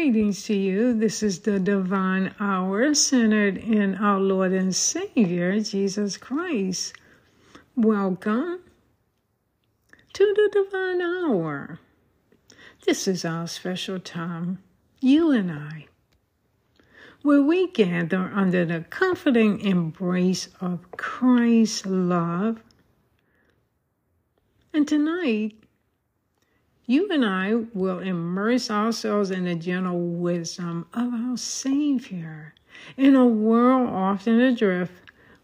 Greetings to you. This is the Divine Hour centered in our Lord and Savior, Jesus Christ. Welcome to the Divine Hour. This is our special time, you and I, where we gather under the comforting embrace of Christ's love. And tonight, you and I will immerse ourselves in the gentle wisdom of our Savior. In a world often adrift,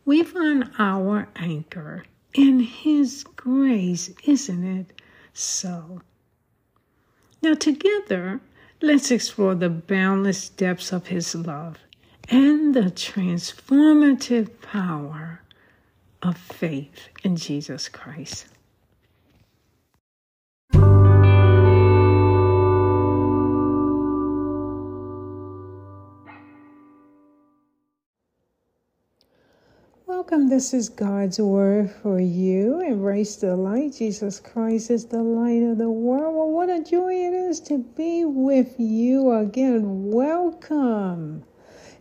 we find our anchor in His grace, isn't it so? Now, together, let's explore the boundless depths of His love and the transformative power of faith in Jesus Christ. Welcome. This is God's word for you. Embrace the light. Jesus Christ is the light of the world. Well, what a joy it is to be with you again. Welcome.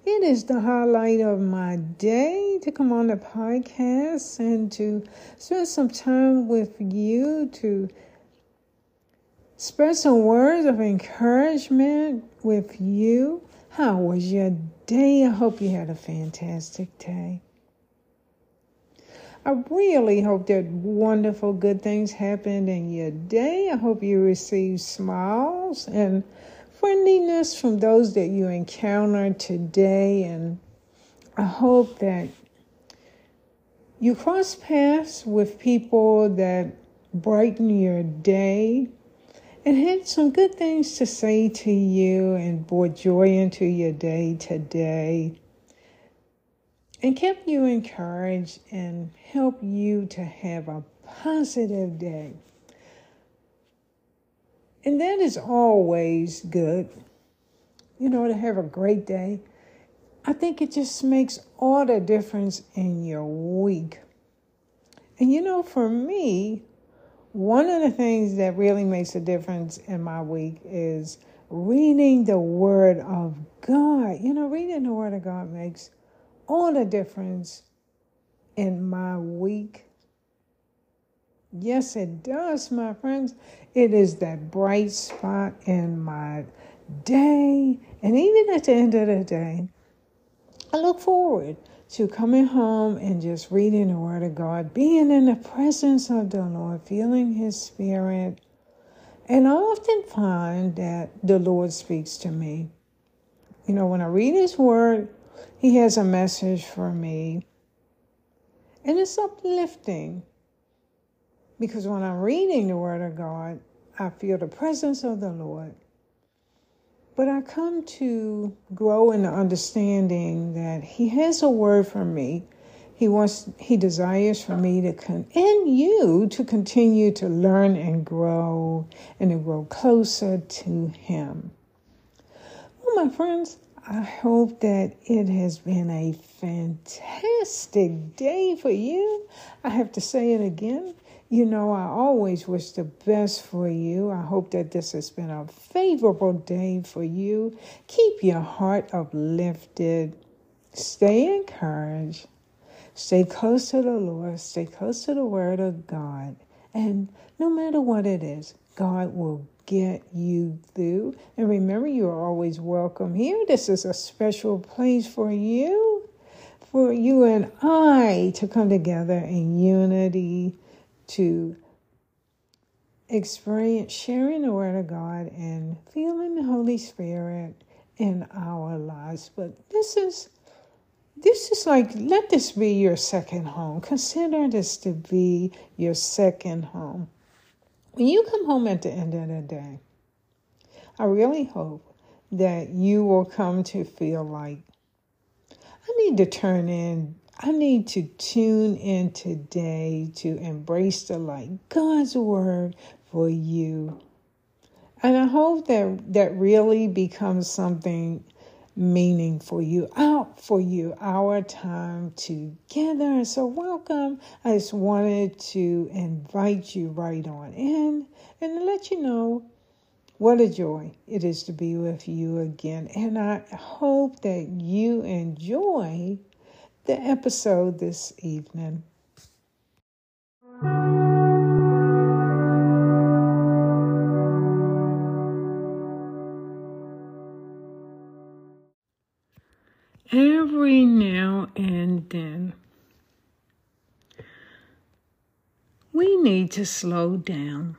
It is the highlight of my day to come on the podcast and to spend some time with you to spread some words of encouragement with you. How was your day? I hope you had a fantastic day. I really hope that wonderful good things happened in your day. I hope you received smiles and friendliness from those that you encountered today. And I hope that you cross paths with people that brighten your day and had some good things to say to you and brought joy into your day today and kept you encouraged and help you to have a positive day. And that is always good, you know, to have a great day. I think it just makes all the difference in your week. And you know, for me, one of the things that really makes a difference in my week is reading the Word of God. You know, reading the Word of God makes all the difference in my week. Yes, it does, my friends. It is that bright spot in my day. And even at the end of the day, I look forward to coming home and just reading the Word of God, being in the presence of the Lord, feeling His Spirit. And I often find that the Lord speaks to me. You know, when I read His Word, he has a message for me. And it's uplifting because when I'm reading the Word of God, I feel the presence of the Lord. But I come to grow in the understanding that He has a word for me. He wants, He desires for me to, con- and you to continue to learn and grow and to grow closer to Him. Well, my friends, I hope that it has been a fantastic day for you. I have to say it again. You know, I always wish the best for you. I hope that this has been a favorable day for you. Keep your heart uplifted. Stay encouraged. Stay close to the Lord. Stay close to the Word of God. And no matter what it is, God will get you through. And remember, you are always welcome here. This is a special place for you, for you and I to come together in unity to experience sharing the Word of God and feeling the Holy Spirit in our lives. But this is this is like let this be your second home. Consider this to be your second home. When you come home at the end of the day, I really hope that you will come to feel like I need to turn in, I need to tune in today to embrace the light, God's word for you. And I hope that that really becomes something meaning for you, out for you, our time together. So, welcome. I just wanted to invite you right on in and let you know What a joy it is to be with you again. And I hope that you enjoy the episode this evening. Now and then, we need to slow down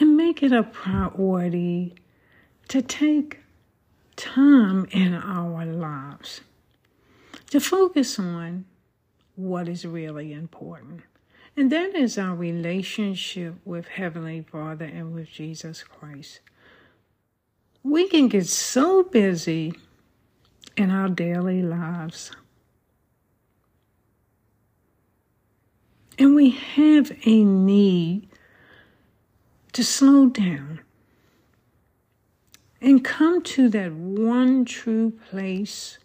and make it a priority to take time in our lives to focus on what is really important. And that is our relationship with Heavenly Father and with Jesus Christ. We can get so busy in our daily lives. And we have a need to slow down and come to that one true place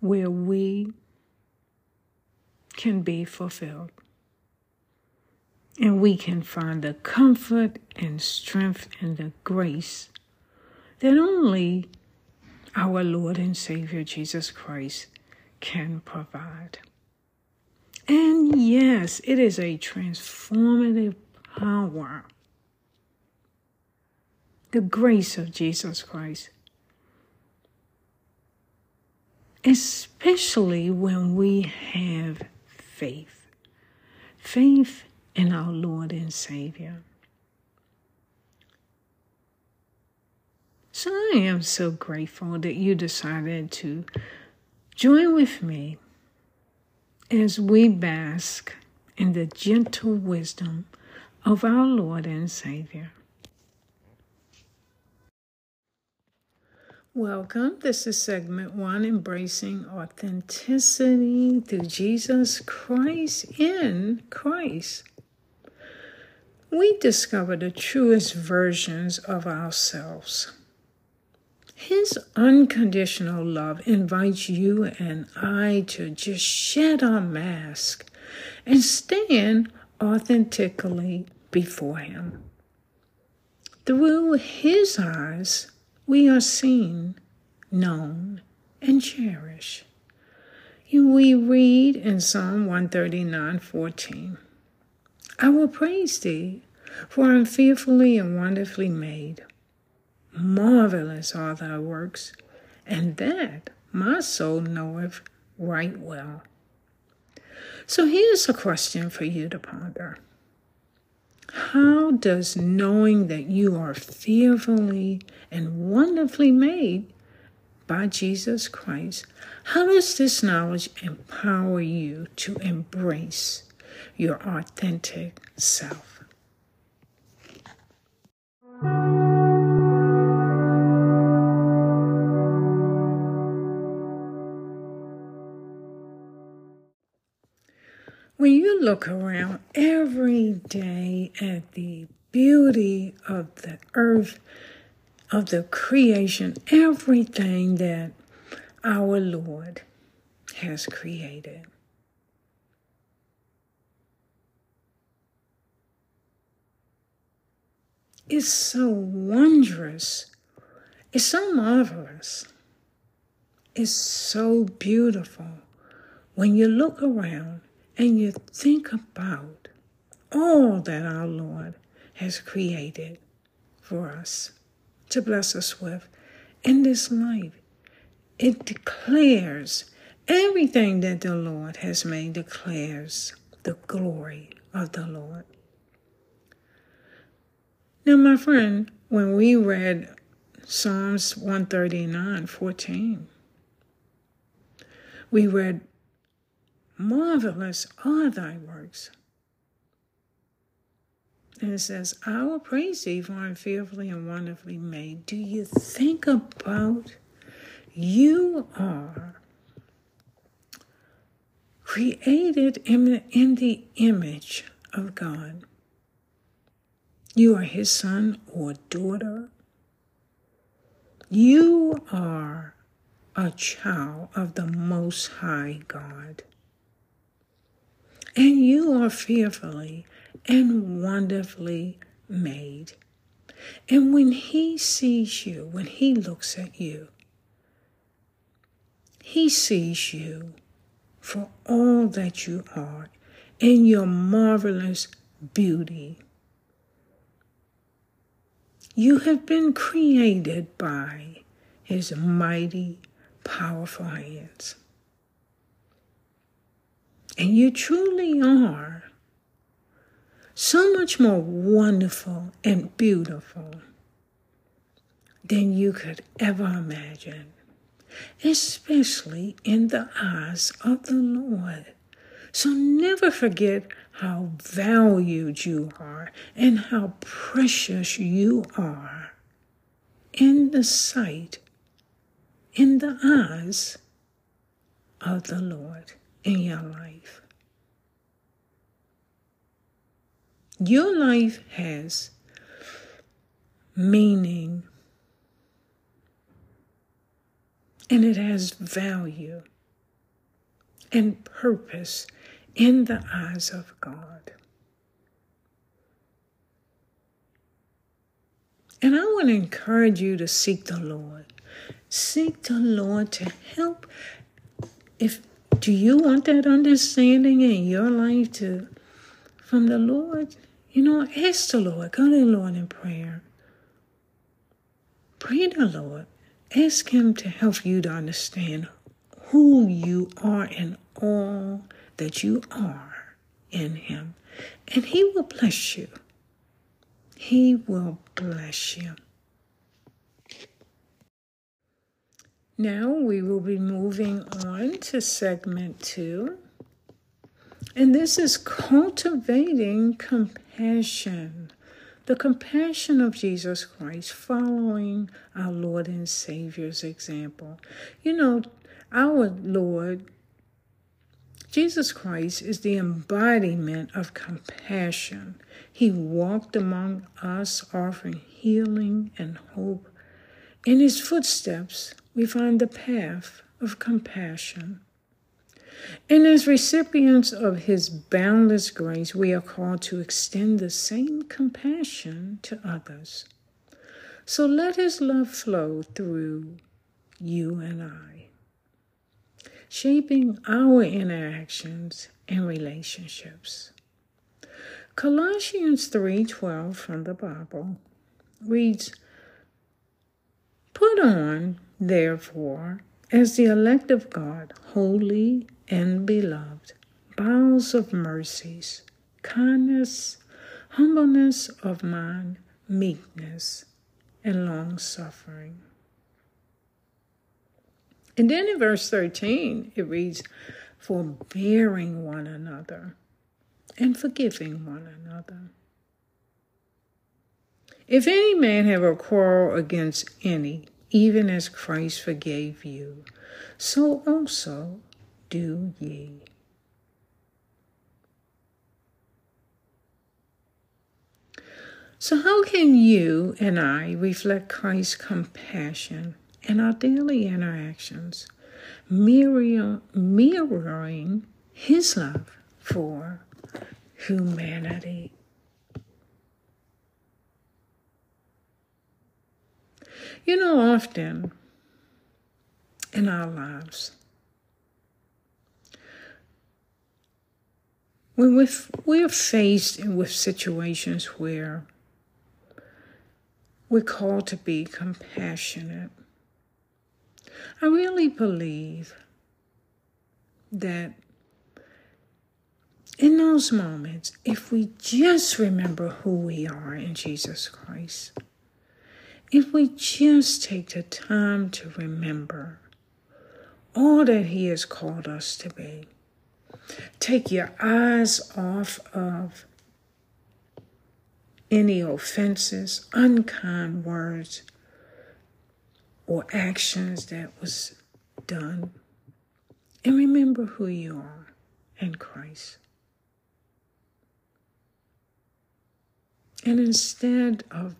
where we can be fulfilled. And we can find the comfort and strength and the grace that only our Lord and Savior Jesus Christ can provide. And yes, it is a transformative power. The grace of Jesus Christ. Especially when we have faith. Faith in our Lord and Savior. So I am so grateful that you decided to join with me as we bask in the gentle wisdom of our Lord and Savior. Welcome. This is segment one Embracing Authenticity through Jesus Christ in Christ. We discover the truest versions of ourselves. His unconditional love invites you and I to just shed our mask and stand authentically before Him. Through His eyes, we are seen, known, and cherished. We read in Psalm 139 14, I will praise thee, for I am fearfully and wonderfully made. Marvelous are thy works, and that my soul knoweth right well. So here's a question for you to ponder. How does knowing that you are fearfully and wonderfully made by Jesus Christ, how does this knowledge empower you to embrace your authentic self? Look around every day at the beauty of the earth, of the creation, everything that our Lord has created. It's so wondrous. It's so marvelous. It's so beautiful when you look around and you think about all that our Lord has created for us to bless us with in this life. It declares everything that the Lord has made, declares the glory of the Lord. Now, my friend, when we read Psalms 139 14, we read Marvelous are thy works. And it says, I will praise thee for I'm fearfully and wonderfully made. Do you think about you are created in the, in the image of God? You are his son or daughter. You are a child of the Most High God and you are fearfully and wonderfully made. And when he sees you, when he looks at you, he sees you for all that you are in your marvelous beauty. You have been created by his mighty, powerful hands. And you truly are so much more wonderful and beautiful than you could ever imagine, especially in the eyes of the Lord. So never forget how valued you are and how precious you are in the sight, in the eyes of the Lord in your life. Your life has meaning and it has value and purpose in the eyes of God. And I want to encourage you to seek the Lord. Seek the Lord to help. If do you want that understanding in your life to from the Lord? You know, ask the Lord. Go to the Lord in prayer. Pray to the Lord. Ask Him to help you to understand who you are and all that you are in Him. And He will bless you. He will bless you. Now we will be moving on to segment two. And this is cultivating compassion. The compassion of Jesus Christ, following our Lord and Savior's example. You know, our Lord, Jesus Christ, is the embodiment of compassion. He walked among us, offering healing and hope. In his footsteps, we find the path of compassion. And as recipients of His boundless grace, we are called to extend the same compassion to others. So let His love flow through you and I, shaping our interactions and relationships. Colossians 3:12 from the Bible reads, "Put on, therefore, as the elect of God, holy and beloved, bowels of mercies, kindness, humbleness of mind, meekness, and long suffering. And then in verse 13, it reads, Forbearing one another and forgiving one another. If any man have a quarrel against any, even as Christ forgave you, so also do ye. So, how can you and I reflect Christ's compassion in our daily interactions, mirroring his love for humanity? You know, often in our lives, when we're, we're faced with situations where we're called to be compassionate, I really believe that in those moments, if we just remember who we are in Jesus Christ, if we just take the time to remember all that He has called us to be, take your eyes off of any offenses, unkind words, or actions that was done. And remember who you are in Christ. And instead of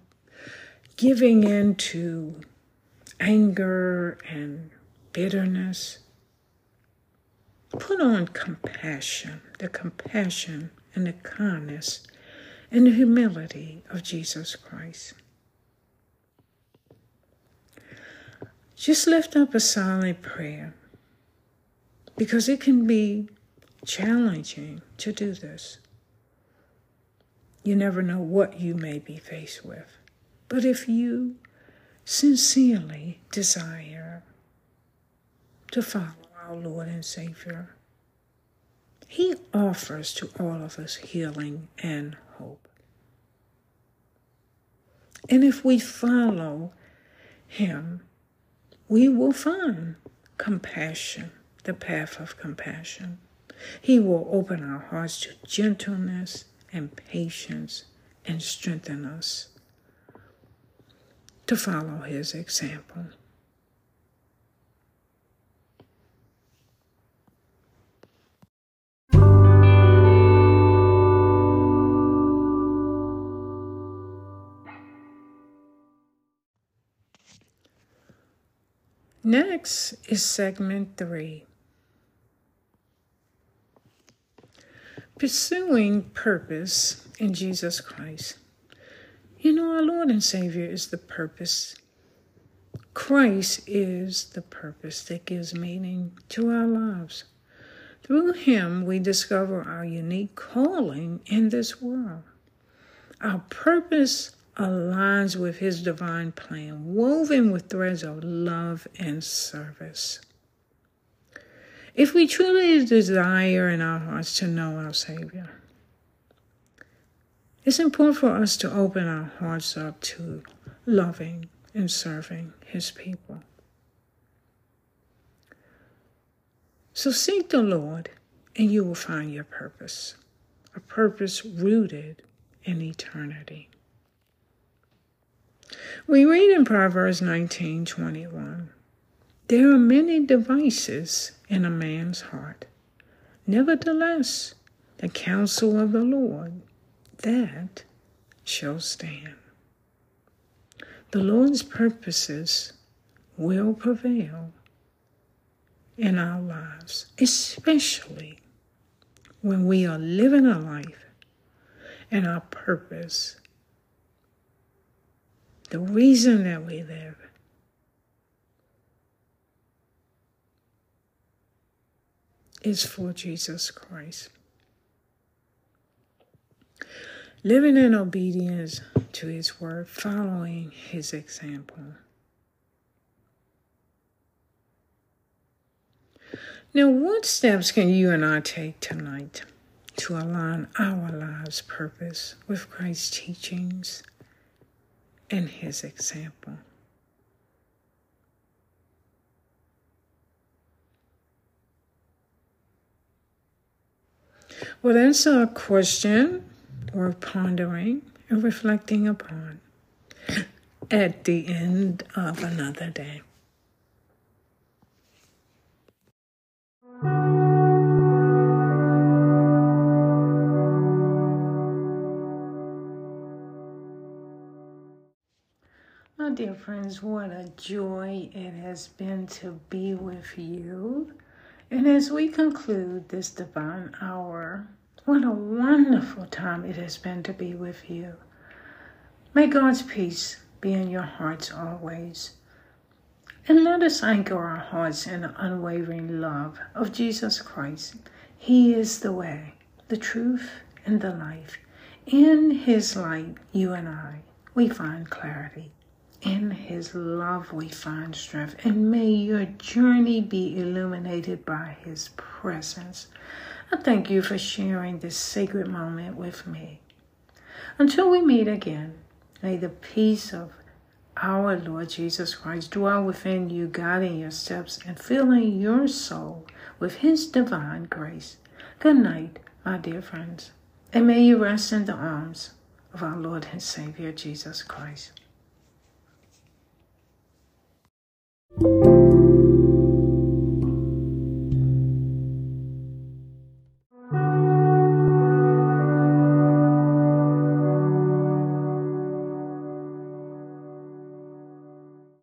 giving in to anger and bitterness. Put on compassion, the compassion and the kindness and the humility of Jesus Christ. Just lift up a silent prayer because it can be challenging to do this. You never know what you may be faced with. But if you sincerely desire to follow our Lord and Savior, He offers to all of us healing and hope. And if we follow Him, we will find compassion, the path of compassion. He will open our hearts to gentleness and patience and strengthen us to follow his example. Next is segment three pursuing purpose in Jesus Christ. You know, our Lord and Savior is the purpose. Christ is the purpose that gives meaning to our lives. Through Him, we discover our unique calling in this world. Our purpose aligns with His divine plan, woven with threads of love and service. If we truly desire in our hearts to know our Savior, it's important for us to open our hearts up to loving and serving His people. So seek the Lord, and you will find your purpose, a purpose rooted in eternity. We read in Proverbs 19 21 There are many devices in a man's heart. Nevertheless, the counsel of the Lord that shall stand. The Lord's purposes will prevail in our lives, especially when we are living a life and our purpose, the reason that we live, is for Jesus Christ living in obedience to His word, following His example. Now, what steps can you and I take tonight to align our lives' purpose with Christ's teachings and His example? Well, that's a question worth pondering and reflecting upon at the end of another day. My dear friends, what a joy it has been to be with you. And as we conclude this divine hour, what a wonderful time it has been to be with you. May God's peace be in your hearts always. And let us anchor our hearts in the unwavering love of Jesus Christ. He is the way, the truth, and the life. In His light, you and I, we find clarity. In His love, we find strength. And may your journey be illuminated by His presence. I thank you for sharing this sacred moment with me. Until we meet again, may the peace of our Lord Jesus Christ dwell within you, guiding your steps and filling your soul with His divine grace. Good night, my dear friends, and may you rest in the arms of our Lord and Savior Jesus Christ.